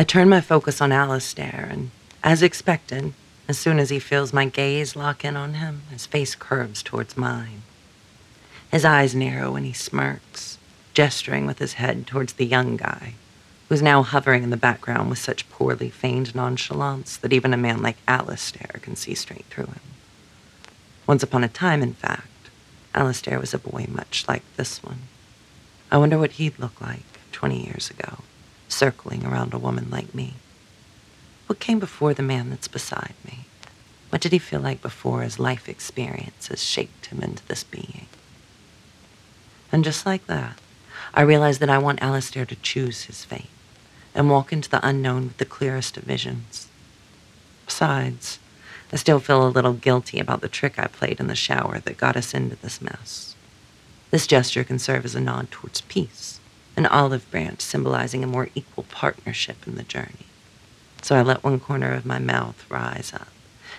I turn my focus on Alastair, and as expected, as soon as he feels my gaze lock in on him, his face curves towards mine. His eyes narrow and he smirks, gesturing with his head towards the young guy, who's now hovering in the background with such poorly feigned nonchalance that even a man like Alastair can see straight through him. Once upon a time, in fact, Alastair was a boy much like this one. I wonder what he'd look like 20 years ago, circling around a woman like me. What came before the man that's beside me? What did he feel like before his life experiences shaped him into this being? And just like that, I realized that I want Alastair to choose his fate and walk into the unknown with the clearest of visions. Besides, I still feel a little guilty about the trick I played in the shower that got us into this mess. This gesture can serve as a nod towards peace, an olive branch symbolizing a more equal partnership in the journey. So I let one corner of my mouth rise up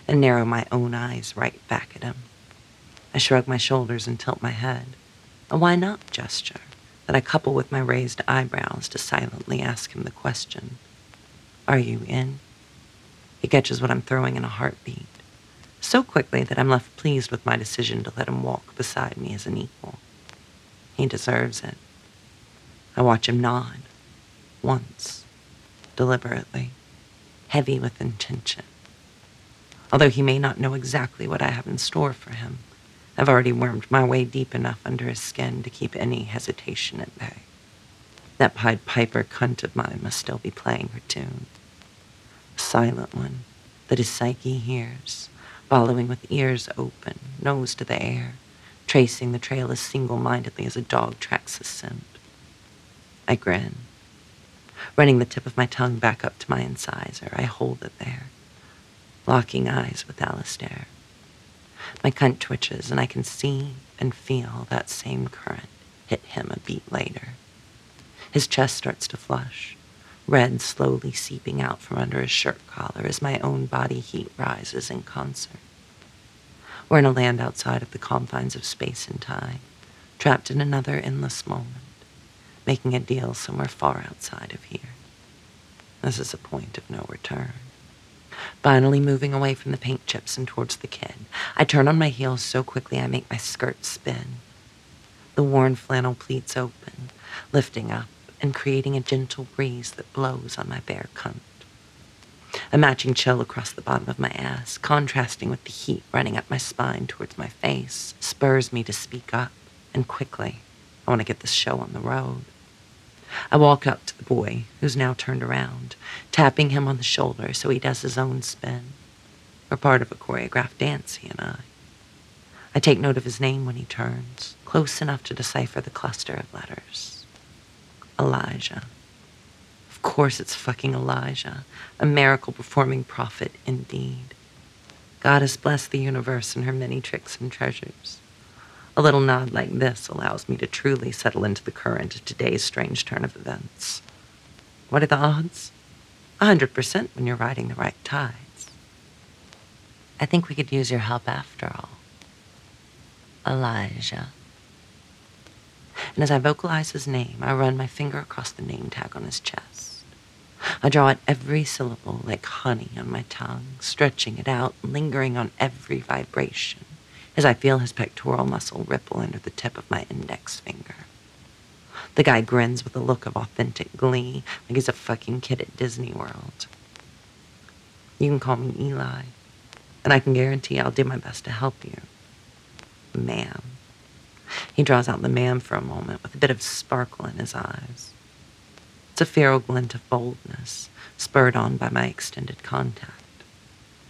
and narrow my own eyes right back at him. I shrug my shoulders and tilt my head, a why not gesture that I couple with my raised eyebrows to silently ask him the question Are you in? He catches what I'm throwing in a heartbeat, so quickly that I'm left pleased with my decision to let him walk beside me as an equal. He deserves it. I watch him nod, once, deliberately, heavy with intention. Although he may not know exactly what I have in store for him, I've already wormed my way deep enough under his skin to keep any hesitation at bay. That Pied Piper cunt of mine must still be playing her tune. A silent one that his psyche hears, following with ears open, nose to the air, tracing the trail as single-mindedly as a dog tracks a scent. I grin. Running the tip of my tongue back up to my incisor, I hold it there, locking eyes with Alastair. My cunt twitches, and I can see and feel that same current hit him a beat later. His chest starts to flush, red slowly seeping out from under his shirt collar as my own body heat rises in concert. We're in a land outside of the confines of space and time, trapped in another endless moment, making a deal somewhere far outside of here. This is a point of no return finally moving away from the paint chips and towards the kid. I turn on my heels so quickly I make my skirt spin. The worn flannel pleats open, lifting up and creating a gentle breeze that blows on my bare cunt. A matching chill across the bottom of my ass, contrasting with the heat running up my spine towards my face, spurs me to speak up, and quickly. I want to get this show on the road. I walk up to the boy, who's now turned around, tapping him on the shoulder so he does his own spin. We're part of a choreographed dance, he and I. I take note of his name when he turns, close enough to decipher the cluster of letters. Elijah. Of course it's fucking Elijah, a miracle performing prophet indeed. God has blessed the universe and her many tricks and treasures. A little nod like this allows me to truly settle into the current of today's strange turn of events. What are the odds? A hundred percent when you're riding the right tides. I think we could use your help after all. Elijah. And as I vocalize his name, I run my finger across the name tag on his chest. I draw out every syllable like honey on my tongue, stretching it out, lingering on every vibration as I feel his pectoral muscle ripple under the tip of my index finger. The guy grins with a look of authentic glee, like he's a fucking kid at Disney World. You can call me Eli, and I can guarantee I'll do my best to help you. Ma'am. He draws out the ma'am for a moment with a bit of sparkle in his eyes. It's a feral glint of boldness, spurred on by my extended contact.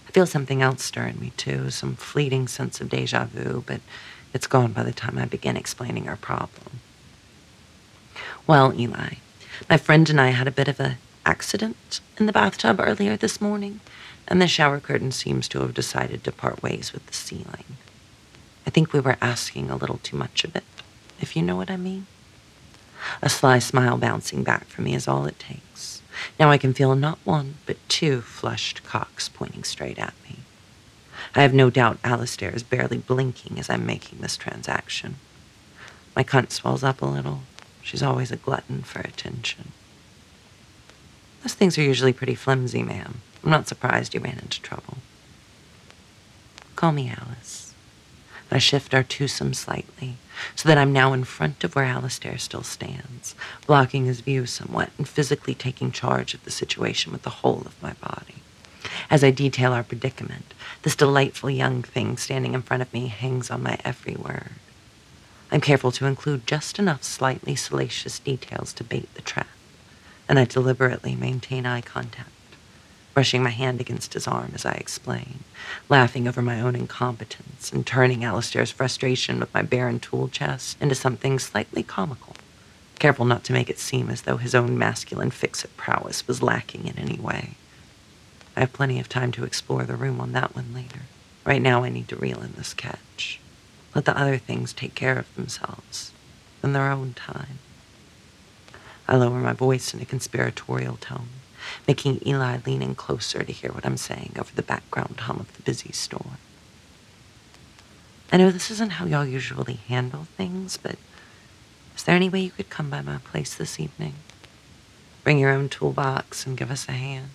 I feel something else stirring me too, some fleeting sense of deja vu, but it's gone by the time I begin explaining our problem. Well, Eli, my friend and I had a bit of an accident in the bathtub earlier this morning, and the shower curtain seems to have decided to part ways with the ceiling. I think we were asking a little too much of it, if you know what I mean. A sly smile bouncing back from me is all it takes. Now I can feel not one, but two flushed cocks pointing straight at me. I have no doubt Alastair is barely blinking as I'm making this transaction. My cunt swells up a little. She's always a glutton for attention. Those things are usually pretty flimsy, ma'am. I'm not surprised you ran into trouble. Call me Alice. I shift our twosome slightly so that I'm now in front of where Alastair still stands, blocking his view somewhat and physically taking charge of the situation with the whole of my body. As I detail our predicament, this delightful young thing standing in front of me hangs on my every word. I'm careful to include just enough slightly salacious details to bait the trap, and I deliberately maintain eye contact brushing my hand against his arm as I explain, laughing over my own incompetence and turning Alastair's frustration with my barren tool chest into something slightly comical, careful not to make it seem as though his own masculine fix-it prowess was lacking in any way. I have plenty of time to explore the room on that one later. Right now I need to reel in this catch. Let the other things take care of themselves in their own time. I lower my voice in a conspiratorial tone making Eli lean in closer to hear what I'm saying over the background hum of the busy store. I know this isn't how y'all usually handle things, but is there any way you could come by my place this evening? Bring your own toolbox and give us a hand.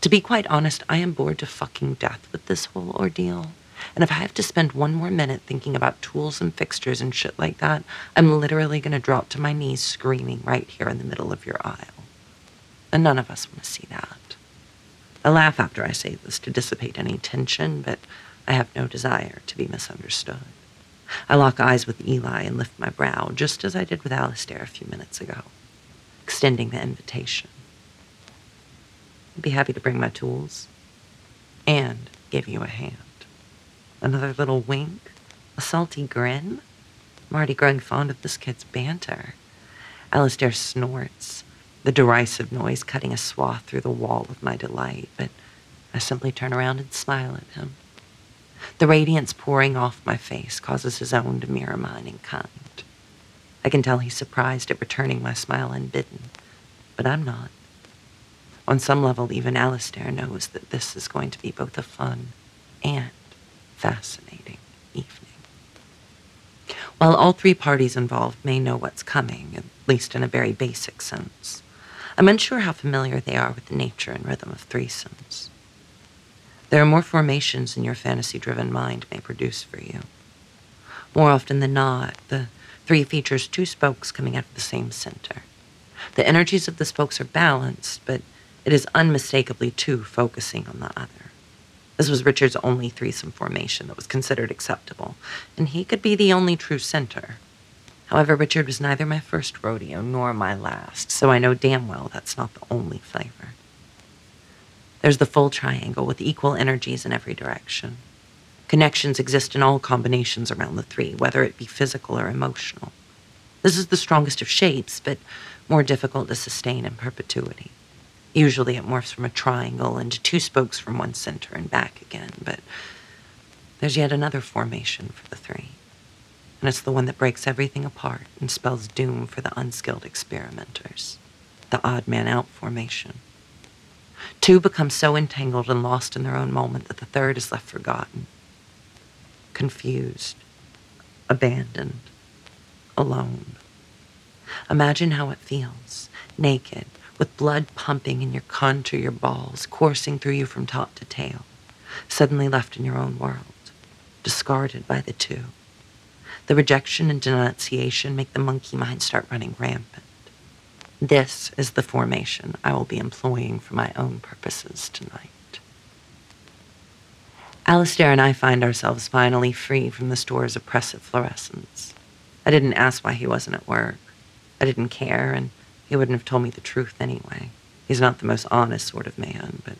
To be quite honest, I am bored to fucking death with this whole ordeal. And if I have to spend one more minute thinking about tools and fixtures and shit like that, I'm literally going to drop to my knees screaming right here in the middle of your aisle and none of us want to see that. I laugh after I say this to dissipate any tension, but I have no desire to be misunderstood. I lock eyes with Eli and lift my brow, just as I did with Alastair a few minutes ago, extending the invitation. I'd be happy to bring my tools and give you a hand. Another little wink, a salty grin. I'm already growing fond of this kid's banter. Alastair snorts, the derisive noise cutting a swath through the wall of my delight, but I simply turn around and smile at him. The radiance pouring off my face causes his own to mirror mine in kind. I can tell he's surprised at returning my smile unbidden, but I'm not. On some level, even Alastair knows that this is going to be both a fun and fascinating evening. While all three parties involved may know what's coming, at least in a very basic sense, I'm unsure how familiar they are with the nature and rhythm of threesomes. There are more formations than your fantasy driven mind may produce for you. More often than not, the three features two spokes coming out of the same center. The energies of the spokes are balanced, but it is unmistakably two focusing on the other. This was Richard's only threesome formation that was considered acceptable, and he could be the only true center. However, Richard was neither my first rodeo nor my last, so I know damn well that's not the only flavor. There's the full triangle with equal energies in every direction. Connections exist in all combinations around the three, whether it be physical or emotional. This is the strongest of shapes, but more difficult to sustain in perpetuity. Usually it morphs from a triangle into two spokes from one center and back again, but there's yet another formation for the three and it's the one that breaks everything apart and spells doom for the unskilled experimenters. The odd man out formation. Two become so entangled and lost in their own moment that the third is left forgotten, confused, abandoned, alone. Imagine how it feels, naked, with blood pumping in your contour, your balls coursing through you from top to tail, suddenly left in your own world, discarded by the two. The rejection and denunciation make the monkey mind start running rampant. This is the formation I will be employing for my own purposes tonight. Alastair and I find ourselves finally free from the store's oppressive fluorescence. I didn't ask why he wasn't at work. I didn't care, and he wouldn't have told me the truth anyway. He's not the most honest sort of man, but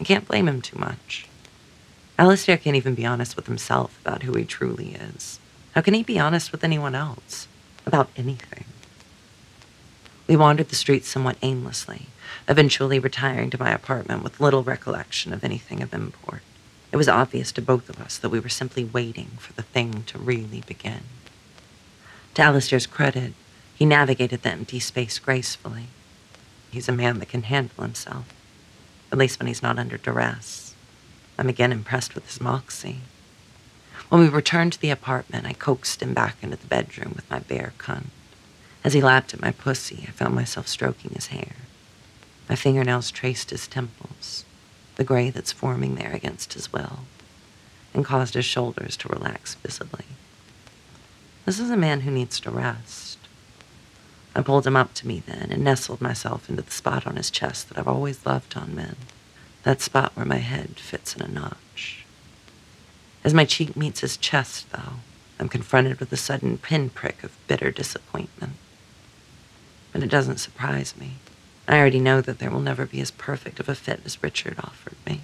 I can't blame him too much. Alastair can't even be honest with himself about who he truly is. How can he be honest with anyone else about anything? We wandered the streets somewhat aimlessly, eventually retiring to my apartment with little recollection of anything of import. It was obvious to both of us that we were simply waiting for the thing to really begin. To Alastair's credit, he navigated the empty space gracefully. He's a man that can handle himself, at least when he's not under duress. I'm again impressed with his moxie. When we returned to the apartment, I coaxed him back into the bedroom with my bare cunt. As he lapped at my pussy, I found myself stroking his hair. My fingernails traced his temples, the gray that's forming there against his will, and caused his shoulders to relax visibly. This is a man who needs to rest. I pulled him up to me then and nestled myself into the spot on his chest that I've always loved on men, that spot where my head fits in a notch. As my cheek meets his chest, though, I'm confronted with a sudden pinprick of bitter disappointment. But it doesn't surprise me. I already know that there will never be as perfect of a fit as Richard offered me.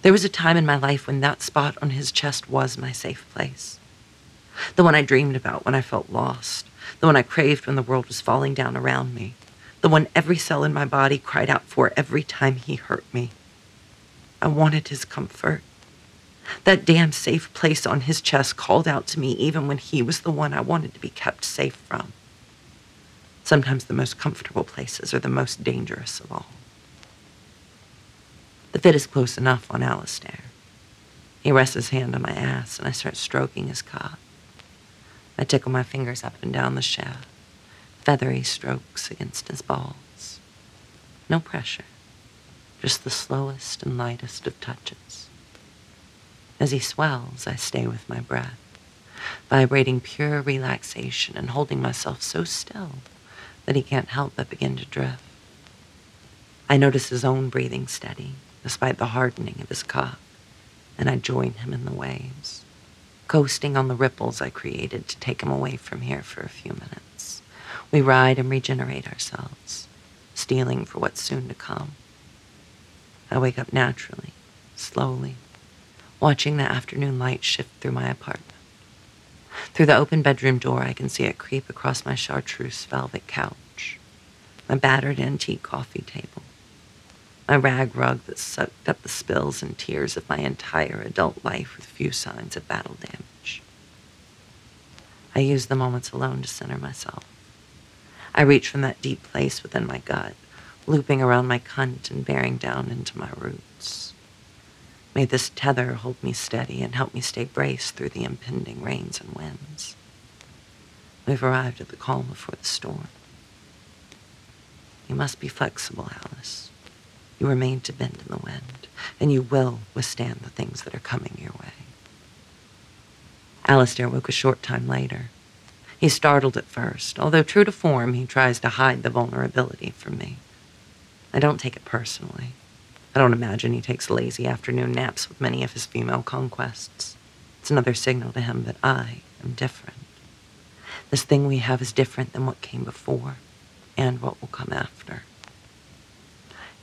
There was a time in my life when that spot on his chest was my safe place. The one I dreamed about when I felt lost. The one I craved when the world was falling down around me. The one every cell in my body cried out for every time he hurt me. I wanted his comfort. That damn safe place on his chest called out to me even when he was the one I wanted to be kept safe from. Sometimes the most comfortable places are the most dangerous of all. The fit is close enough on Alastair. He rests his hand on my ass and I start stroking his cock. I tickle my fingers up and down the shaft, feathery strokes against his balls. No pressure, just the slowest and lightest of touches. As he swells, I stay with my breath, vibrating pure relaxation and holding myself so still that he can't help but begin to drift. I notice his own breathing steady, despite the hardening of his cock, and I join him in the waves, coasting on the ripples I created to take him away from here for a few minutes. We ride and regenerate ourselves, steeling for what's soon to come. I wake up naturally, slowly, watching the afternoon light shift through my apartment. Through the open bedroom door, I can see it creep across my chartreuse velvet couch, my battered antique coffee table, my rag rug that soaked up the spills and tears of my entire adult life with few signs of battle damage. I use the moments alone to center myself. I reach from that deep place within my gut, looping around my cunt and bearing down into my roots. May this tether hold me steady and help me stay braced through the impending rains and winds. We've arrived at the calm before the storm. You must be flexible, Alice. You are made to bend in the wind, and you will withstand the things that are coming your way. Alastair woke a short time later. He's startled at first, although true to form, he tries to hide the vulnerability from me. I don't take it personally. I don't imagine he takes lazy afternoon naps with many of his female conquests. It's another signal to him that I am different. This thing we have is different than what came before and what will come after.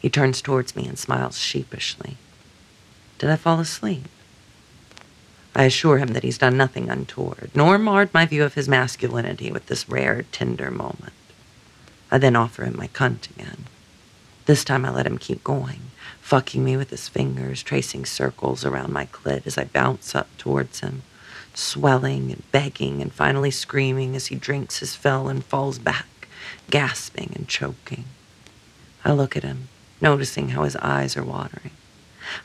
He turns towards me and smiles sheepishly. Did I fall asleep? I assure him that he's done nothing untoward, nor marred my view of his masculinity with this rare, tender moment. I then offer him my cunt again. This time I let him keep going, fucking me with his fingers, tracing circles around my clit as I bounce up towards him, swelling and begging and finally screaming as he drinks his fill and falls back, gasping and choking. I look at him, noticing how his eyes are watering,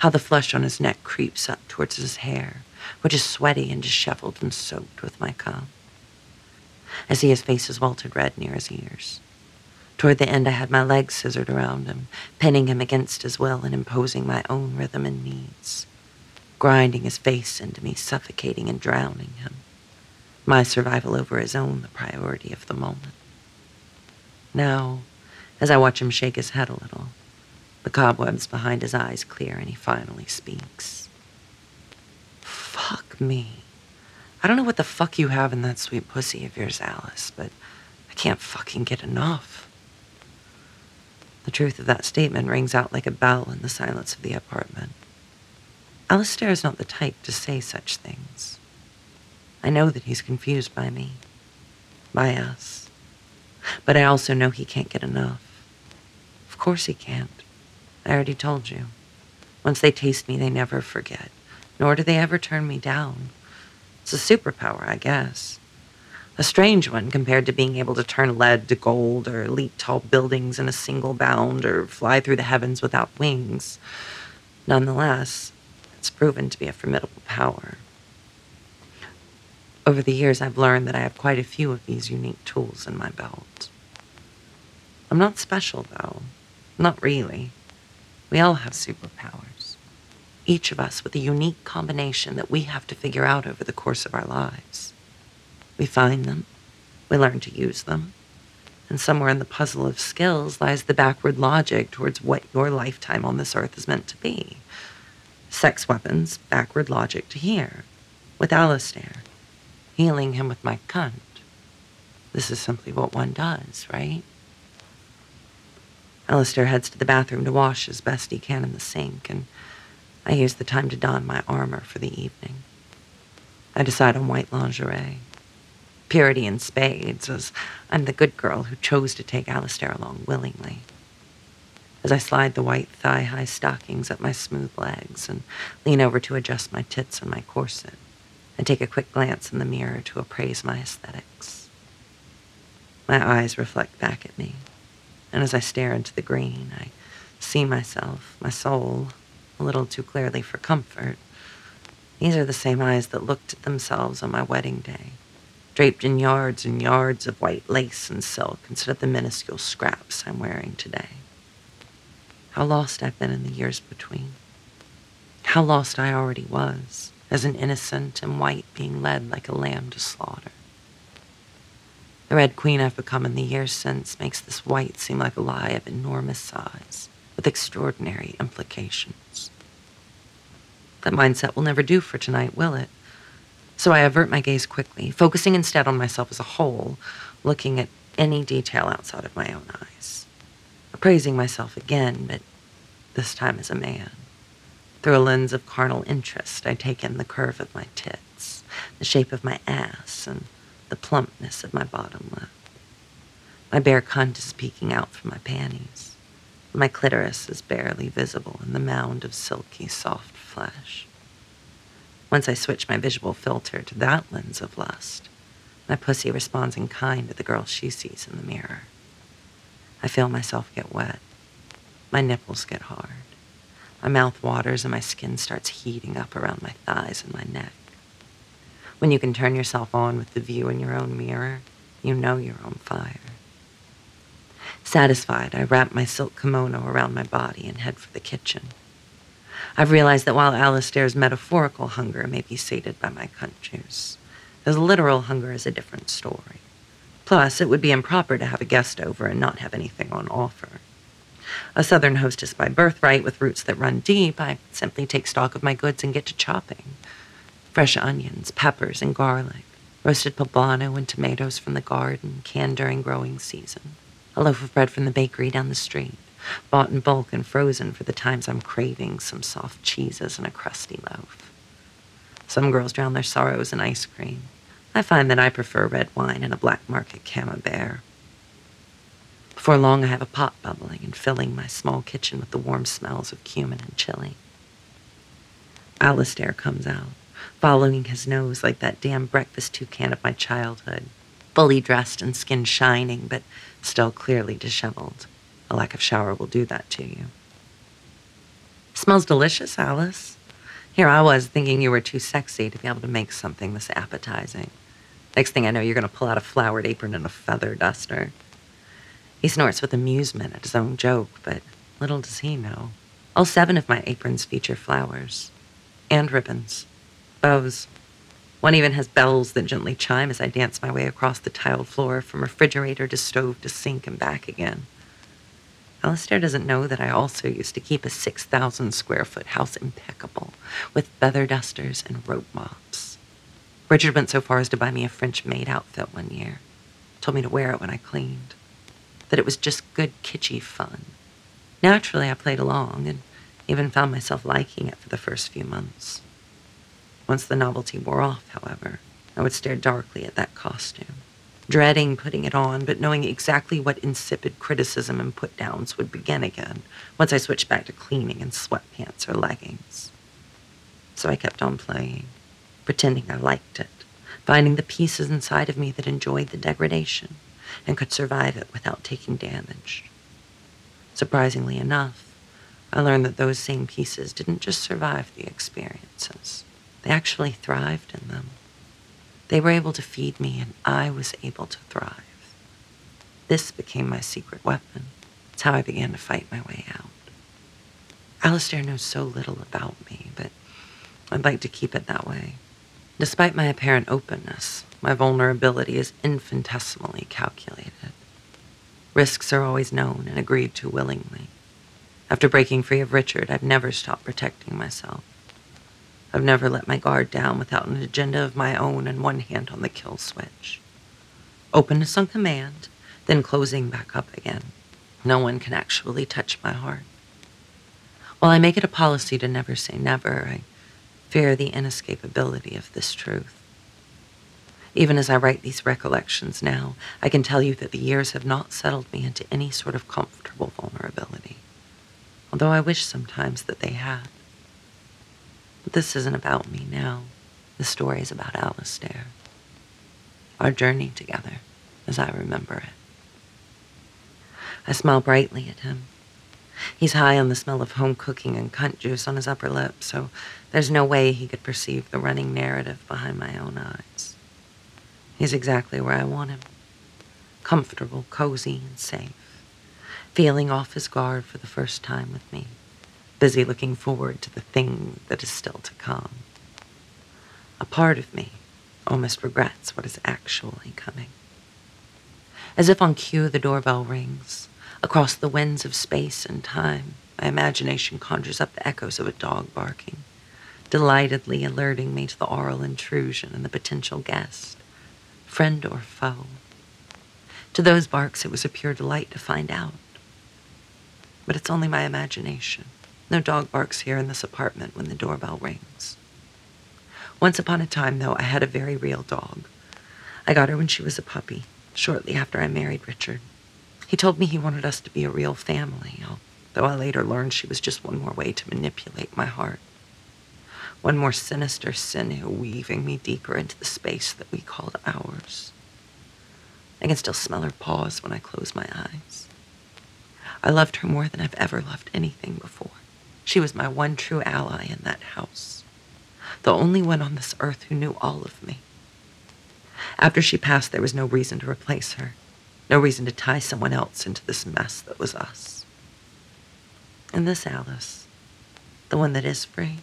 how the flesh on his neck creeps up towards his hair, which is sweaty and disheveled and soaked with my cum. I see his face is weltered red near his ears. Toward the end, I had my legs scissored around him, pinning him against his will and imposing my own rhythm and needs, grinding his face into me, suffocating and drowning him. My survival over his own the priority of the moment. Now, as I watch him shake his head a little, the cobwebs behind his eyes clear and he finally speaks. Fuck me. I don't know what the fuck you have in that sweet pussy of yours, Alice, but I can't fucking get enough. The truth of that statement rings out like a bell in the silence of the apartment. Alastair is not the type to say such things. I know that he's confused by me, by us. But I also know he can't get enough. Of course he can't. I already told you. Once they taste me, they never forget, nor do they ever turn me down. It's a superpower, I guess. A strange one compared to being able to turn lead to gold or leap tall buildings in a single bound or fly through the heavens without wings. Nonetheless, it's proven to be a formidable power. Over the years, I've learned that I have quite a few of these unique tools in my belt. I'm not special, though. Not really. We all have superpowers. Each of us with a unique combination that we have to figure out over the course of our lives. We find them, we learn to use them, and somewhere in the puzzle of skills lies the backward logic towards what your lifetime on this earth is meant to be. Sex weapons, backward logic to here. With Alastair, healing him with my cunt. This is simply what one does, right? Alastair heads to the bathroom to wash as best he can in the sink, and I use the time to don my armor for the evening. I decide on white lingerie. Purity in spades, as I'm the good girl who chose to take Alastair along willingly. As I slide the white thigh-high stockings up my smooth legs and lean over to adjust my tits and my corset, and take a quick glance in the mirror to appraise my aesthetics. My eyes reflect back at me, and as I stare into the green, I see myself, my soul, a little too clearly for comfort. These are the same eyes that looked at themselves on my wedding day, draped in yards and yards of white lace and silk instead of the minuscule scraps I'm wearing today. How lost I've been in the years between. How lost I already was, as an innocent and white being led like a lamb to slaughter. The Red Queen I've become in the years since makes this white seem like a lie of enormous size, with extraordinary implications. That mindset will never do for tonight, will it? So I avert my gaze quickly, focusing instead on myself as a whole, looking at any detail outside of my own eyes. Appraising myself again, but this time as a man. Through a lens of carnal interest, I take in the curve of my tits, the shape of my ass, and the plumpness of my bottom lip. My bare cunt is peeking out from my panties. My clitoris is barely visible in the mound of silky, soft flesh. Once I switch my visual filter to that lens of lust, my pussy responds in kind to the girl she sees in the mirror. I feel myself get wet. My nipples get hard. My mouth waters and my skin starts heating up around my thighs and my neck. When you can turn yourself on with the view in your own mirror, you know you're on fire. Satisfied, I wrap my silk kimono around my body and head for the kitchen. I've realized that while Alastair's metaphorical hunger may be sated by my cunt juice, his literal hunger is a different story. Plus, it would be improper to have a guest over and not have anything on offer. A southern hostess by birthright with roots that run deep, I simply take stock of my goods and get to chopping fresh onions, peppers, and garlic, roasted poblano and tomatoes from the garden, canned during growing season, a loaf of bread from the bakery down the street, bought in bulk and frozen for the times I'm craving some soft cheeses and a crusty loaf. Some girls drown their sorrows in ice cream. I find that I prefer red wine and a black market camembert. Before long, I have a pot bubbling and filling my small kitchen with the warm smells of cumin and chili. Alastair comes out following his nose like that damn breakfast toucan of my childhood, fully dressed and skin shining, but still clearly disheveled. A lack of shower will do that to you. Smells delicious, Alice. Here I was thinking you were too sexy to be able to make something this appetizing. Next thing I know, you're going to pull out a flowered apron and a feather duster. He snorts with amusement at his own joke, but little does he know. All seven of my aprons feature flowers and ribbons bows. One even has bells that gently chime as I dance my way across the tiled floor from refrigerator to stove to sink and back again. Alastair doesn't know that I also used to keep a 6,000 square foot house impeccable with feather dusters and rope mops. Richard went so far as to buy me a French maid outfit one year. Told me to wear it when I cleaned. That it was just good kitschy fun. Naturally, I played along and even found myself liking it for the first few months. Once the novelty wore off, however, I would stare darkly at that costume, dreading putting it on, but knowing exactly what insipid criticism and put downs would begin again once I switched back to cleaning and sweatpants or leggings. So I kept on playing, pretending I liked it, finding the pieces inside of me that enjoyed the degradation and could survive it without taking damage. Surprisingly enough, I learned that those same pieces didn't just survive the experiences. They actually thrived in them. They were able to feed me, and I was able to thrive. This became my secret weapon, It's how I began to fight my way out. Alastair knows so little about me, but I'd like to keep it that way. Despite my apparent openness, my vulnerability is infinitesimally calculated. Risks are always known and agreed to willingly. After breaking free of Richard, I've never stopped protecting myself. I've never let my guard down without an agenda of my own and one hand on the kill switch. Openness on command, then closing back up again. No one can actually touch my heart. While I make it a policy to never say never, I fear the inescapability of this truth. Even as I write these recollections now, I can tell you that the years have not settled me into any sort of comfortable vulnerability, although I wish sometimes that they had. This isn't about me now. The story is about Alastair. Our journey together, as I remember it. I smile brightly at him. He's high on the smell of home cooking and cunt juice on his upper lip, so there's no way he could perceive the running narrative behind my own eyes. He's exactly where I want him. Comfortable, cozy, and safe. Feeling off his guard for the first time with me. Busy looking forward to the thing that is still to come. A part of me almost regrets what is actually coming. As if on cue, the doorbell rings. Across the winds of space and time, my imagination conjures up the echoes of a dog barking, delightedly alerting me to the oral intrusion and the potential guest, friend or foe. To those barks, it was a pure delight to find out. But it's only my imagination. No dog barks here in this apartment when the doorbell rings. Once upon a time, though, I had a very real dog. I got her when she was a puppy, shortly after I married Richard. He told me he wanted us to be a real family, though I later learned she was just one more way to manipulate my heart. One more sinister sinew weaving me deeper into the space that we called ours. I can still smell her paws when I close my eyes. I loved her more than I've ever loved anything before. She was my one true ally in that house, the only one on this earth who knew all of me. After she passed, there was no reason to replace her. No reason to tie someone else into this mess that was us. And this Alice, the one that is free,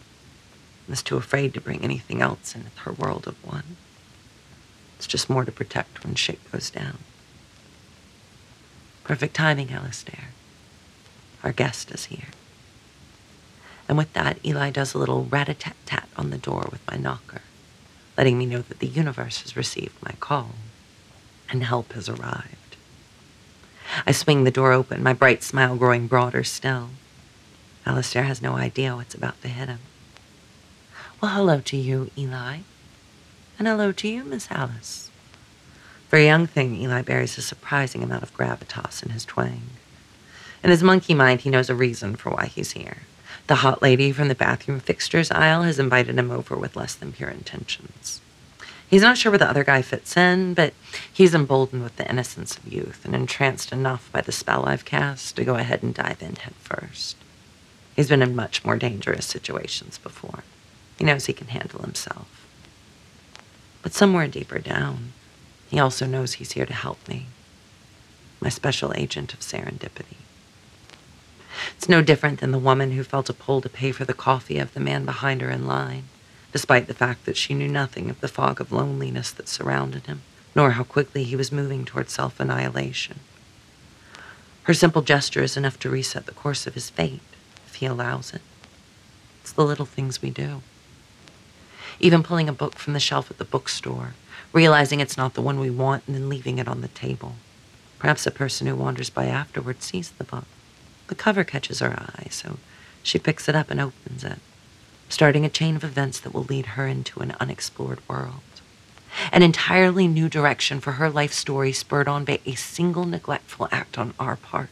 is too afraid to bring anything else into her world of one. It's just more to protect when shit goes down. Perfect timing, Alastair. Our guest is here. And with that, Eli does a little rat-a-tat-tat on the door with my knocker, letting me know that the universe has received my call and help has arrived. I swing the door open, my bright smile growing broader still. Alastair has no idea what's about to hit him. Well, hello to you, Eli. And hello to you, Miss Alice. For a young thing, Eli bears a surprising amount of gravitas in his twang. In his monkey mind, he knows a reason for why he's here. The hot lady from the bathroom fixtures aisle has invited him over with less than pure intentions. He's not sure where the other guy fits in, but he's emboldened with the innocence of youth and entranced enough by the spell I've cast to go ahead and dive in headfirst. He's been in much more dangerous situations before. He knows he can handle himself. But somewhere deeper down, he also knows he's here to help me. My special agent of serendipity. It's no different than the woman who felt a pull to pay for the coffee of the man behind her in line despite the fact that she knew nothing of the fog of loneliness that surrounded him, nor how quickly he was moving toward self annihilation. Her simple gesture is enough to reset the course of his fate, if he allows it. It's the little things we do. Even pulling a book from the shelf at the bookstore, realizing it's not the one we want, and then leaving it on the table. Perhaps a person who wanders by afterward sees the book. The cover catches her eye, so she picks it up and opens it starting a chain of events that will lead her into an unexplored world. An entirely new direction for her life story spurred on by a single neglectful act on our part.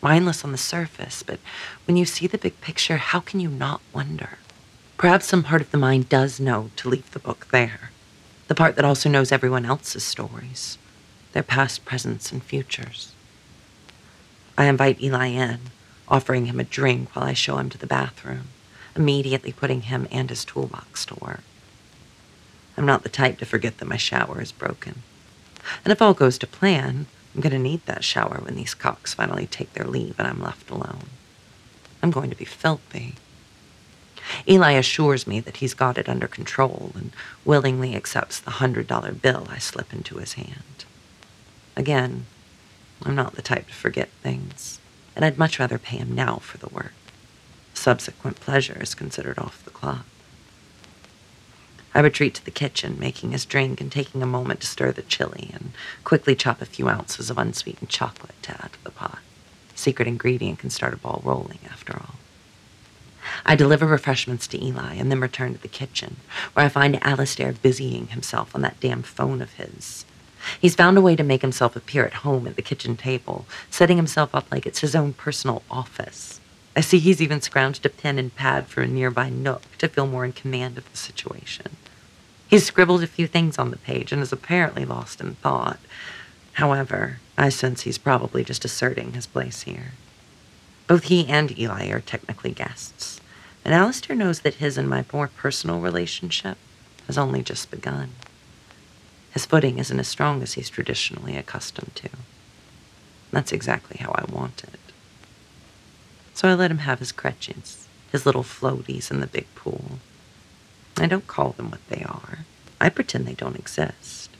Mindless on the surface, but when you see the big picture, how can you not wonder? Perhaps some part of the mind does know to leave the book there. The part that also knows everyone else's stories, their past, presents, and futures. I invite Eli in, offering him a drink while I show him to the bathroom immediately putting him and his toolbox to work. I'm not the type to forget that my shower is broken. And if all goes to plan, I'm going to need that shower when these cocks finally take their leave and I'm left alone. I'm going to be filthy. Eli assures me that he's got it under control and willingly accepts the $100 bill I slip into his hand. Again, I'm not the type to forget things, and I'd much rather pay him now for the work. Subsequent pleasure is considered off the clock. I retreat to the kitchen, making his drink and taking a moment to stir the chili and quickly chop a few ounces of unsweetened chocolate to add to the pot. Secret ingredient can start a ball rolling, after all. I deliver refreshments to Eli and then return to the kitchen, where I find Alastair busying himself on that damn phone of his. He's found a way to make himself appear at home at the kitchen table, setting himself up like it's his own personal office. I see he's even scrounged a pen and pad for a nearby nook to feel more in command of the situation. He's scribbled a few things on the page and is apparently lost in thought. However, I sense he's probably just asserting his place here. Both he and Eli are technically guests, and Alastair knows that his and my more personal relationship has only just begun. His footing isn't as strong as he's traditionally accustomed to. That's exactly how I want it. So I let him have his crutches, his little floaties in the big pool, I don't call them what they are. I pretend they don't exist.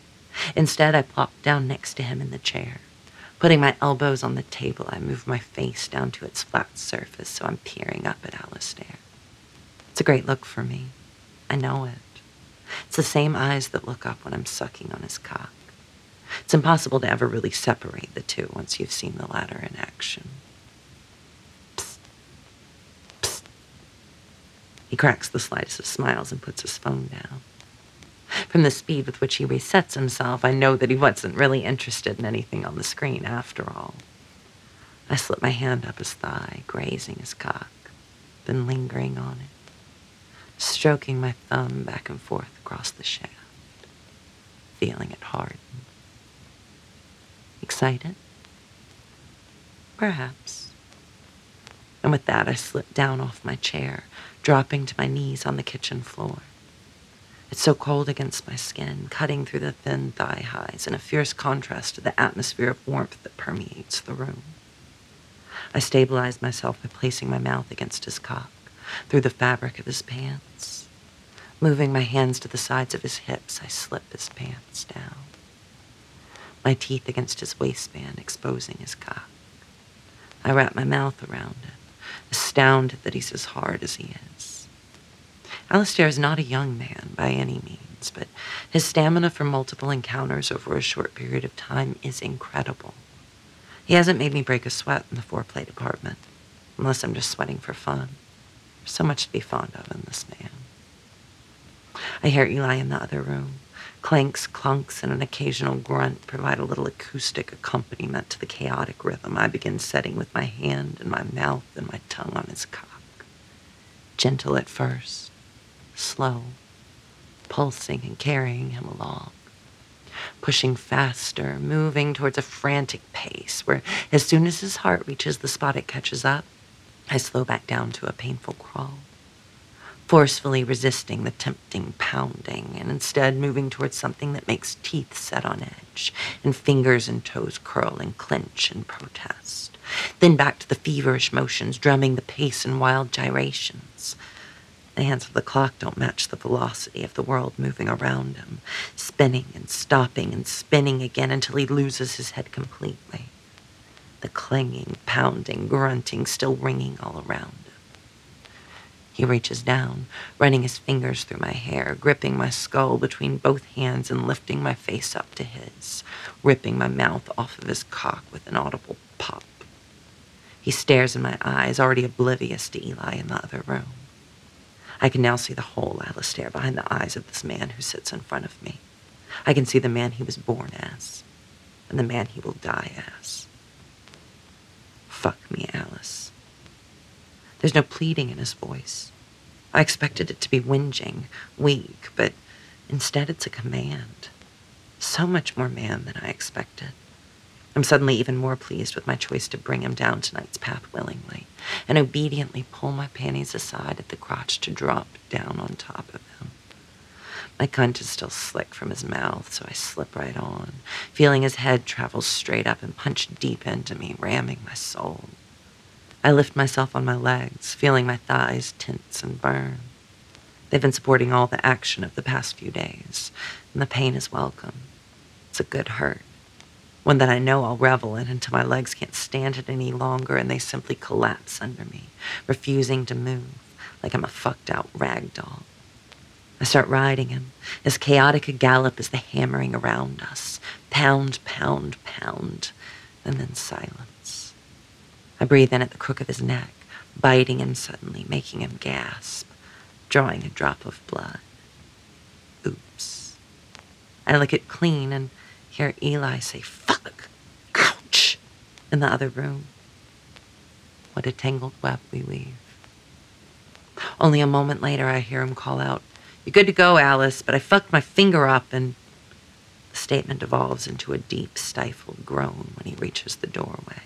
Instead, I plop down next to him in the chair. Putting my elbows on the table, I move my face down to its flat surface so I'm peering up at Alastair. It's a great look for me. I know it. It's the same eyes that look up when I'm sucking on his cock. It's impossible to ever really separate the two once you've seen the latter in action. He cracks the slightest of smiles and puts his phone down. From the speed with which he resets himself, I know that he wasn't really interested in anything on the screen after all. I slip my hand up his thigh, grazing his cock, then lingering on it, stroking my thumb back and forth across the shaft, feeling it harden. Excited? Perhaps. And with that, I slip down off my chair, dropping to my knees on the kitchen floor. It's so cold against my skin, cutting through the thin thigh highs in a fierce contrast to the atmosphere of warmth that permeates the room. I stabilize myself by placing my mouth against his cock, through the fabric of his pants. Moving my hands to the sides of his hips, I slip his pants down. My teeth against his waistband, exposing his cock. I wrap my mouth around it astounded that he's as hard as he is. Alastair is not a young man by any means, but his stamina for multiple encounters over a short period of time is incredible. He hasn't made me break a sweat in the foreplay department, unless I'm just sweating for fun. So much to be fond of in this man. I hear Eli in the other room, Clanks, clunks, and an occasional grunt provide a little acoustic accompaniment to the chaotic rhythm I begin setting with my hand and my mouth and my tongue on his cock. Gentle at first, slow, pulsing and carrying him along. Pushing faster, moving towards a frantic pace where as soon as his heart reaches the spot it catches up, I slow back down to a painful crawl forcefully resisting the tempting pounding and instead moving towards something that makes teeth set on edge and fingers and toes curl and clench and protest. Then back to the feverish motions, drumming the pace in wild gyrations. The hands of the clock don't match the velocity of the world moving around him, spinning and stopping and spinning again until he loses his head completely. The clanging, pounding, grunting still ringing all around. him. He reaches down, running his fingers through my hair, gripping my skull between both hands and lifting my face up to his, ripping my mouth off of his cock with an audible pop. He stares in my eyes, already oblivious to Eli in the other room. I can now see the whole Alastair behind the eyes of this man who sits in front of me. I can see the man he was born as, and the man he will die as. Fuck me, Alice. There's no pleading in his voice. I expected it to be whinging, weak, but instead it's a command. So much more man than I expected. I'm suddenly even more pleased with my choice to bring him down tonight's path willingly, and obediently pull my panties aside at the crotch to drop down on top of him. My cunt is still slick from his mouth, so I slip right on, feeling his head travel straight up and punch deep into me, ramming my soul. I lift myself on my legs, feeling my thighs tense and burn. They've been supporting all the action of the past few days, and the pain is welcome. It's a good hurt, one that I know I'll revel in until my legs can't stand it any longer and they simply collapse under me, refusing to move like I'm a fucked out rag doll. I start riding him, as chaotic a gallop as the hammering around us. Pound, pound, pound, and then silence. I breathe in at the crook of his neck, biting him suddenly, making him gasp, drawing a drop of blood. Oops. I lick it clean and hear Eli say, fuck, ouch, in the other room. What a tangled web we weave. Only a moment later, I hear him call out, you're good to go, Alice, but I fucked my finger up, and the statement devolves into a deep, stifled groan when he reaches the doorway.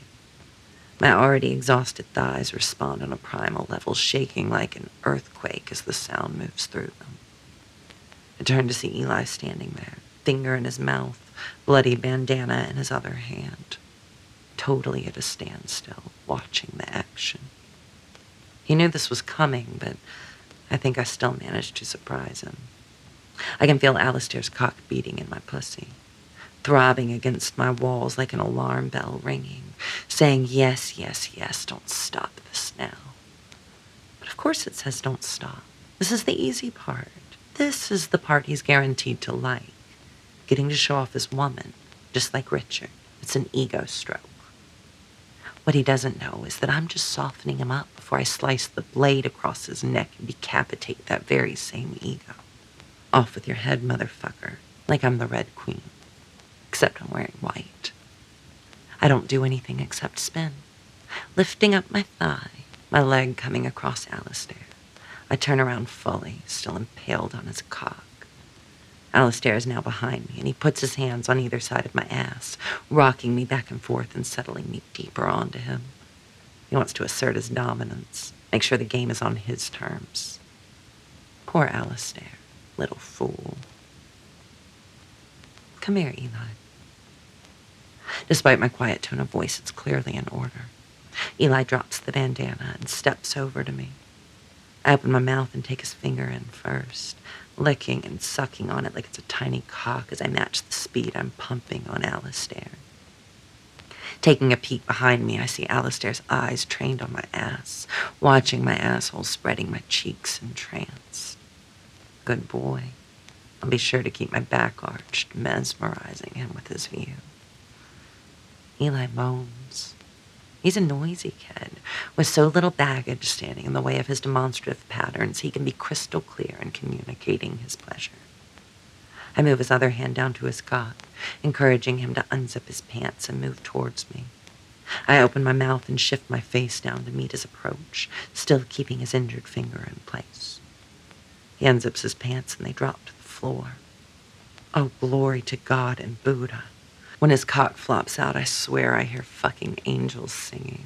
My already exhausted thighs respond on a primal level, shaking like an earthquake as the sound moves through them. I turn to see Eli standing there, finger in his mouth, bloody bandana in his other hand, totally at a standstill, watching the action. He knew this was coming, but I think I still managed to surprise him. I can feel Alastair's cock beating in my pussy, throbbing against my walls like an alarm bell ringing, saying, Yes, yes, yes, don't stop this now. But of course it says don't stop. This is the easy part. This is the part he's guaranteed to like. Getting to show off his woman, just like Richard. It's an ego stroke. What he doesn't know is that I'm just softening him up before I slice the blade across his neck and decapitate that very same ego. Off with your head, motherfucker, like I'm the Red Queen. Except I'm wearing white. I don't do anything except spin, lifting up my thigh, my leg coming across Alastair. I turn around fully, still impaled on his cock. Alastair is now behind me, and he puts his hands on either side of my ass, rocking me back and forth and settling me deeper onto him. He wants to assert his dominance, make sure the game is on his terms. Poor Alastair, little fool. Come here, Eli. Despite my quiet tone of voice, it's clearly in order. Eli drops the bandana and steps over to me. I open my mouth and take his finger in first, licking and sucking on it like it's a tiny cock as I match the speed I'm pumping on Alastair. Taking a peek behind me, I see Alastair's eyes trained on my ass, watching my asshole spreading my cheeks in trance. Good boy. I'll be sure to keep my back arched, mesmerizing him with his view. Eli moans. He's a noisy kid, with so little baggage standing in the way of his demonstrative patterns, he can be crystal clear in communicating his pleasure. I move his other hand down to his cock, encouraging him to unzip his pants and move towards me. I open my mouth and shift my face down to meet his approach, still keeping his injured finger in place. He unzips his pants and they drop to the floor. Oh, glory to God and Buddha. When his cock flops out, I swear I hear fucking angels singing.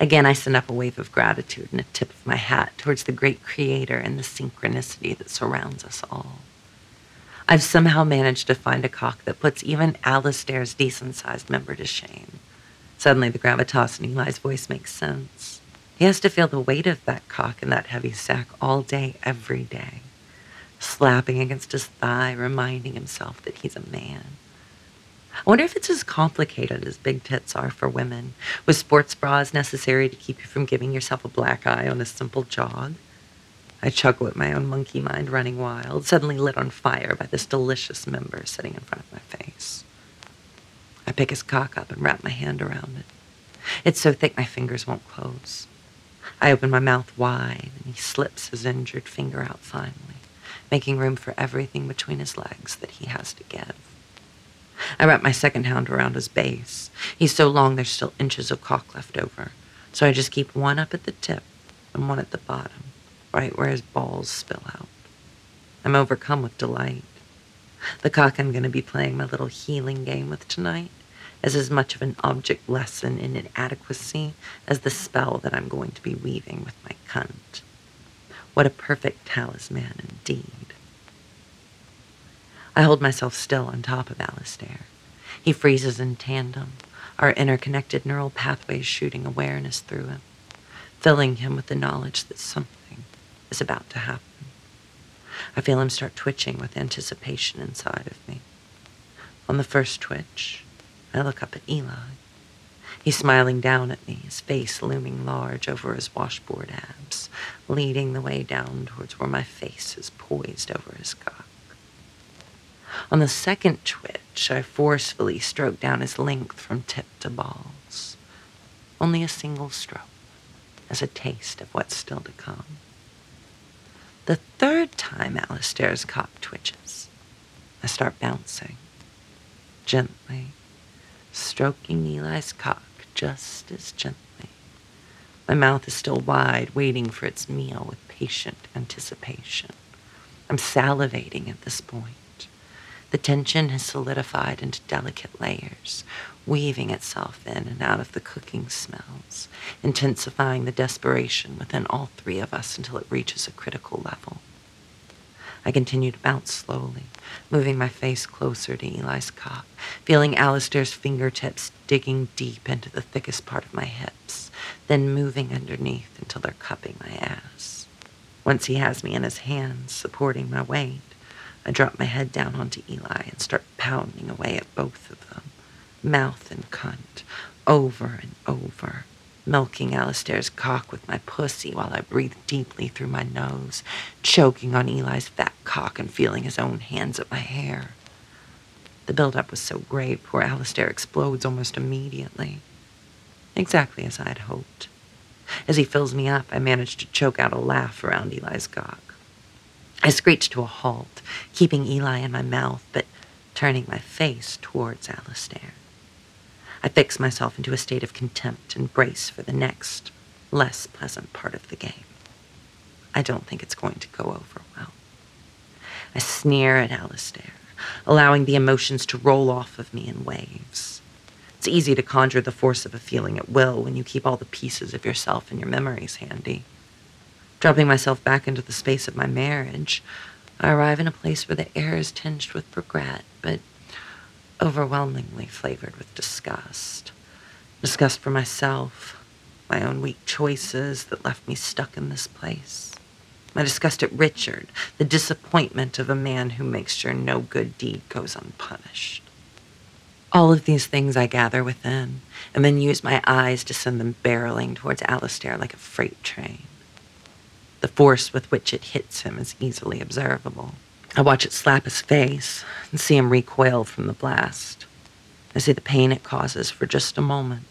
Again, I send up a wave of gratitude and a tip of my hat towards the great creator and the synchronicity that surrounds us all. I've somehow managed to find a cock that puts even Alastair's decent sized member to shame. Suddenly, the gravitas in Eli's voice makes sense. He has to feel the weight of that cock and that heavy sack all day, every day, slapping against his thigh, reminding himself that he's a man. I wonder if it's as complicated as big tits are for women, with sports bras necessary to keep you from giving yourself a black eye on a simple jog. I chuckle at my own monkey mind running wild, suddenly lit on fire by this delicious member sitting in front of my face. I pick his cock up and wrap my hand around it. It's so thick my fingers won't close. I open my mouth wide, and he slips his injured finger out finally, making room for everything between his legs that he has to give. I wrap my second hound around his base. He's so long there's still inches of cock left over, so I just keep one up at the tip and one at the bottom right where his balls spill out. I'm overcome with delight. The cock I'm going to be playing my little healing game with tonight is as much of an object lesson in inadequacy as the spell that I'm going to be weaving with my cunt. What a perfect talisman indeed. I hold myself still on top of Alastair. He freezes in tandem, our interconnected neural pathways shooting awareness through him, filling him with the knowledge that something is about to happen. I feel him start twitching with anticipation inside of me. On the first twitch, I look up at Eli. He's smiling down at me, his face looming large over his washboard abs, leading the way down towards where my face is poised over his cock. On the second twitch, I forcefully stroke down his length from tip to balls. Only a single stroke, as a taste of what's still to come. The third time Alastair's cock twitches, I start bouncing, gently, stroking Eli's cock just as gently. My mouth is still wide, waiting for its meal with patient anticipation. I'm salivating at this point. The tension has solidified into delicate layers, weaving itself in and out of the cooking smells, intensifying the desperation within all three of us until it reaches a critical level. I continue to bounce slowly, moving my face closer to Eli's cock, feeling Alastair's fingertips digging deep into the thickest part of my hips, then moving underneath until they're cupping my ass. Once he has me in his hands, supporting my weight, I drop my head down onto Eli and start pounding away at both of them, mouth and cunt, over and over, milking Alastair's cock with my pussy while I breathe deeply through my nose, choking on Eli's fat cock and feeling his own hands at my hair. The build-up was so great, poor Alastair explodes almost immediately. Exactly as I had hoped. As he fills me up, I manage to choke out a laugh around Eli's cock. I screeched to a halt, keeping Eli in my mouth, but turning my face towards Alastair. I fix myself into a state of contempt and brace for the next, less pleasant part of the game. I don't think it's going to go over well. I sneer at Alastair, allowing the emotions to roll off of me in waves. It's easy to conjure the force of a feeling at will when you keep all the pieces of yourself and your memories handy. Dropping myself back into the space of my marriage, I arrive in a place where the air is tinged with regret, but overwhelmingly flavored with disgust. Disgust for myself, my own weak choices that left me stuck in this place. My disgust at Richard, the disappointment of a man who makes sure no good deed goes unpunished. All of these things I gather within, and then use my eyes to send them barreling towards Alastair like a freight train. The force with which it hits him is easily observable. I watch it slap his face and see him recoil from the blast. I see the pain it causes for just a moment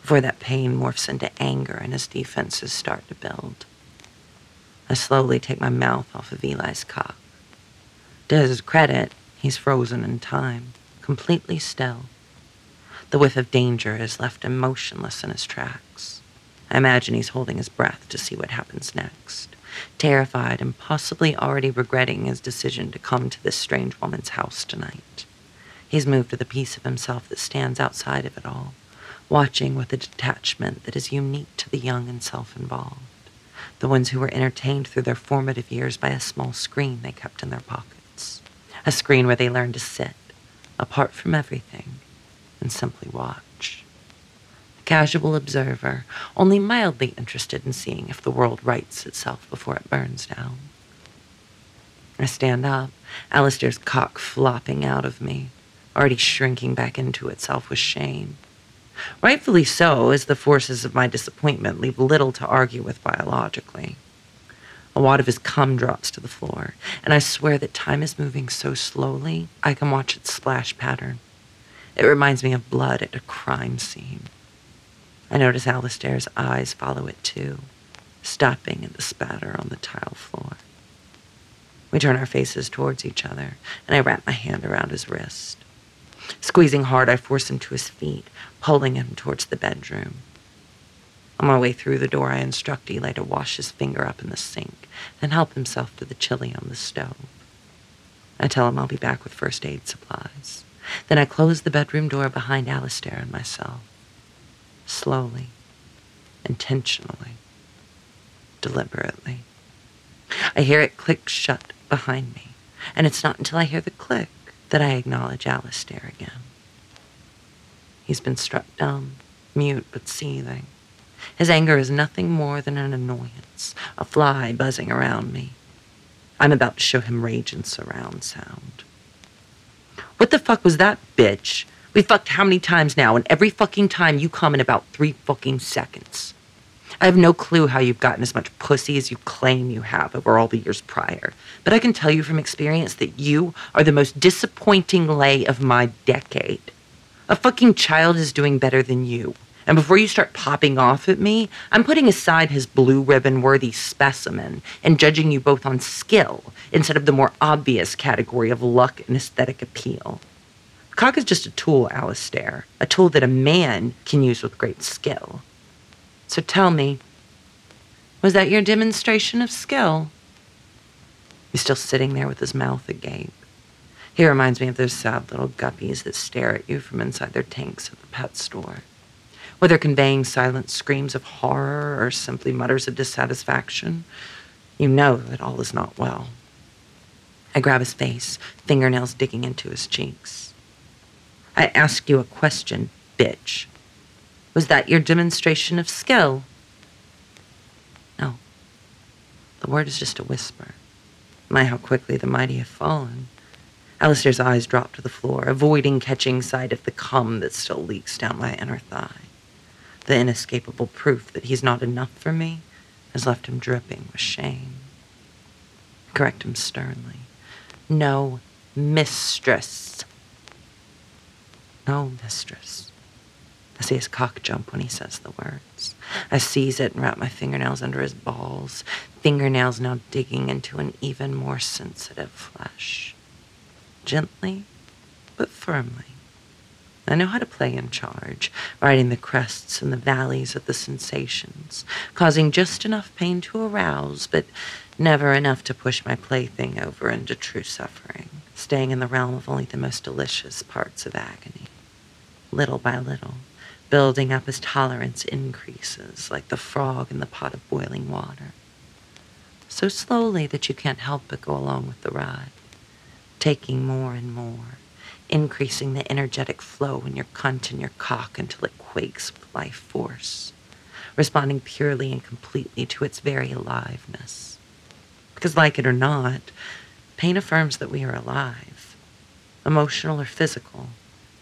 before that pain morphs into anger and his defenses start to build. I slowly take my mouth off of Eli's cock. To his credit, he's frozen in time, completely still. The whiff of danger has left him motionless in his tracks. I imagine he's holding his breath to see what happens next. Terrified and possibly already regretting his decision to come to this strange woman's house tonight. He's moved to the piece of himself that stands outside of it all, watching with a detachment that is unique to the young and self-involved, the ones who were entertained through their formative years by a small screen they kept in their pockets, a screen where they learned to sit, apart from everything, and simply watch casual observer, only mildly interested in seeing if the world rights itself before it burns down. I stand up, Alastair's cock flopping out of me, already shrinking back into itself with shame. Rightfully so, as the forces of my disappointment leave little to argue with biologically. A wad of his cum drops to the floor, and I swear that time is moving so slowly I can watch its splash pattern. It reminds me of blood at a crime scene. I notice Alastair's eyes follow it too, stopping at the spatter on the tile floor. We turn our faces towards each other, and I wrap my hand around his wrist. Squeezing hard, I force him to his feet, pulling him towards the bedroom. On my way through the door, I instruct Eli to wash his finger up in the sink, then help himself to the chili on the stove. I tell him I'll be back with first aid supplies. Then I close the bedroom door behind Alastair and myself slowly, intentionally, deliberately. I hear it click shut behind me, and it's not until I hear the click that I acknowledge Alastair again. He's been struck dumb, mute but seething. His anger is nothing more than an annoyance, a fly buzzing around me. I'm about to show him rage and surround sound. What the fuck was that, bitch? We fucked how many times now, and every fucking time you come in about three fucking seconds. I have no clue how you've gotten as much pussy as you claim you have over all the years prior, but I can tell you from experience that you are the most disappointing lay of my decade. A fucking child is doing better than you. And before you start popping off at me, I'm putting aside his blue ribbon worthy specimen and judging you both on skill instead of the more obvious category of luck and aesthetic appeal. Cock is just a tool, Alastair, a tool that a man can use with great skill. So tell me, was that your demonstration of skill? He's still sitting there with his mouth agape. He reminds me of those sad little guppies that stare at you from inside their tanks at the pet store. Whether conveying silent screams of horror or simply mutters of dissatisfaction, you know that all is not well. I grab his face, fingernails digging into his cheeks. I ask you a question, bitch. Was that your demonstration of skill? No. The word is just a whisper. My, how quickly the mighty have fallen. Alastair's eyes drop to the floor, avoiding catching sight of the cum that still leaks down my inner thigh. The inescapable proof that he's not enough for me has left him dripping with shame. I correct him sternly. No, mistress. No, mistress. I see his cock jump when he says the words. I seize it and wrap my fingernails under his balls, fingernails now digging into an even more sensitive flesh gently but firmly. I know how to play in charge, riding the crests and the valleys of the sensations, causing just enough pain to arouse, but never enough to push my plaything over into true suffering, staying in the realm of only the most delicious parts of agony. Little by little, building up as tolerance increases, like the frog in the pot of boiling water. So slowly that you can't help but go along with the ride taking more and more, increasing the energetic flow in your cunt and your cock until it quakes with life force, responding purely and completely to its very aliveness. Because, like it or not, pain affirms that we are alive, emotional or physical.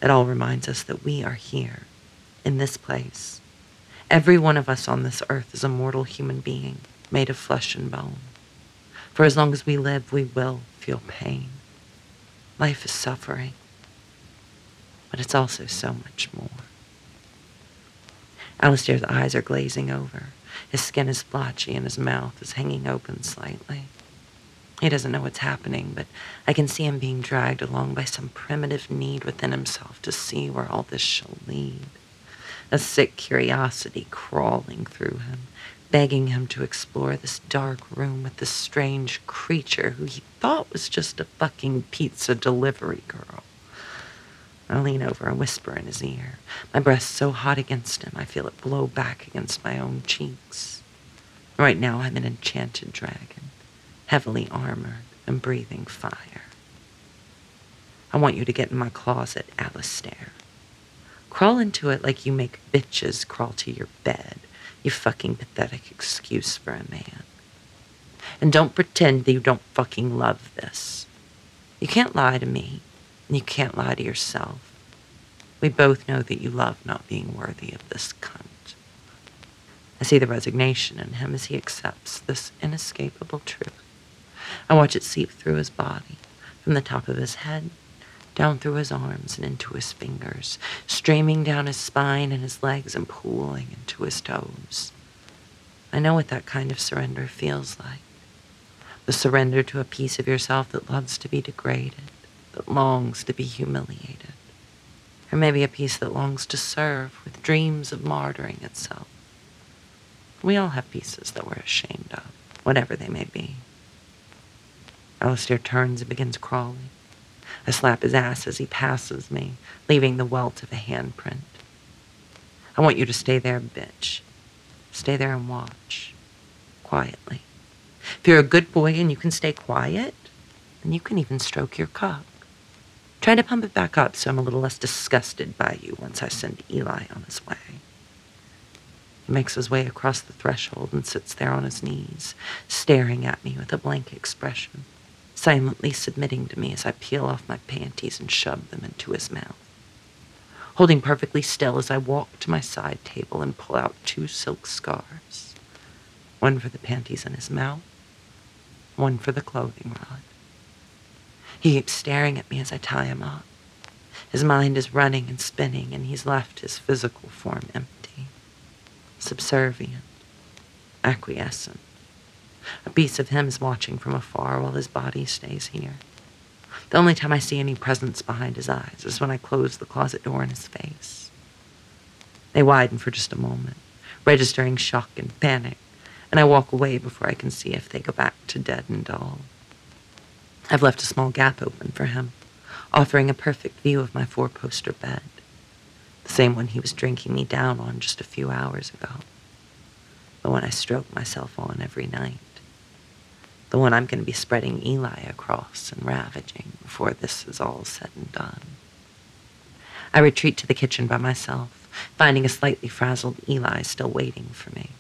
It all reminds us that we are here, in this place. Every one of us on this earth is a mortal human being made of flesh and bone. For as long as we live, we will feel pain. Life is suffering, but it's also so much more. Alastair's eyes are glazing over. His skin is blotchy and his mouth is hanging open slightly. He doesn't know what's happening, but I can see him being dragged along by some primitive need within himself to see where all this shall lead. A sick curiosity crawling through him, begging him to explore this dark room with this strange creature who he thought was just a fucking pizza delivery girl. I lean over and whisper in his ear, my breath so hot against him I feel it blow back against my own cheeks. Right now I'm an enchanted dragon, heavily armored and breathing fire. I want you to get in my closet, Alastair. Crawl into it like you make bitches crawl to your bed you fucking pathetic excuse for a man. And don't pretend that you don't fucking love this. You can't lie to me, and you can't lie to yourself. We both know that you love not being worthy of this cunt. I see the resignation in him as he accepts this inescapable truth. I watch it seep through his body, from the top of his head down through his arms and into his fingers, streaming down his spine and his legs and pooling into his toes. I know what that kind of surrender feels like. The surrender to a piece of yourself that loves to be degraded, that longs to be humiliated. Or maybe a piece that longs to serve with dreams of martyring itself. We all have pieces that we're ashamed of, whatever they may be. Alastair turns and begins crawling. I slap his ass as he passes me, leaving the welt of a handprint. I want you to stay there, bitch. Stay there and watch. Quietly. If you're a good boy and you can stay quiet, then you can even stroke your cock. Try to pump it back up so I'm a little less disgusted by you once I send Eli on his way. He makes his way across the threshold and sits there on his knees, staring at me with a blank expression, silently submitting to me as I peel off my panties and shove them into his mouth. Holding perfectly still as I walk to my side table and pull out two silk scarves, one for the panties in his mouth, one for the clothing rod. He keeps staring at me as I tie him up. His mind is running and spinning, and he's left his physical form empty, subservient, acquiescent. A piece of him is watching from afar while his body stays here. The only time I see any presence behind his eyes is when I close the closet door in his face. They widen for just a moment, registering shock and panic, and I walk away before I can see if they go back to dead and dull. I've left a small gap open for him, offering a perfect view of my four poster bed, the same one he was drinking me down on just a few hours ago, the one I stroke myself on every night, the one I'm going to be spreading Eli across and ravaging before this is all said and done. I retreat to the kitchen by myself, finding a slightly frazzled Eli still waiting for me.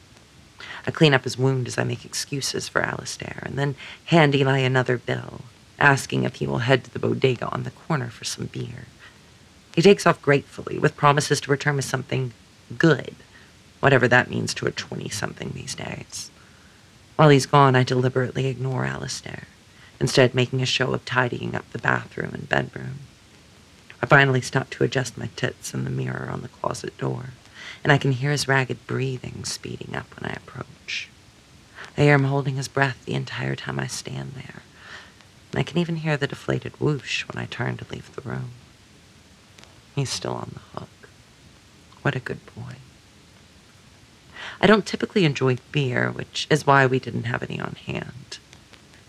I clean up his wound as I make excuses for Alastair, and then hand Eli another bill asking if he will head to the bodega on the corner for some beer. He takes off gratefully, with promises to return with something good, whatever that means to a 20 something these days. While he's gone, I deliberately ignore Alastair, instead, making a show of tidying up the bathroom and bedroom. I finally stop to adjust my tits in the mirror on the closet door, and I can hear his ragged breathing speeding up when I approach. I hear him holding his breath the entire time I stand there, and I can even hear the deflated whoosh when I turn to leave the room. He's still on the hook. What a good boy. I don't typically enjoy beer, which is why we didn't have any on hand.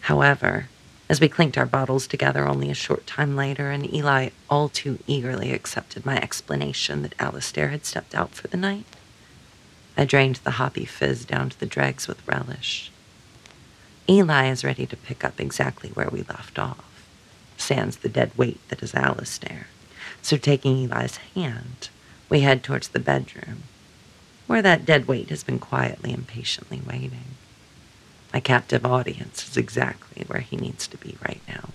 However, as we clinked our bottles together only a short time later, and Eli all too eagerly accepted my explanation that Alastair had stepped out for the night, I drained the hoppy fizz down to the dregs with relish Eli is ready to pick up exactly where we left off, sans the dead weight that is Alastair. So taking Eli's hand, we head towards the bedroom, where that dead weight has been quietly and patiently waiting. My captive audience is exactly where he needs to be right now.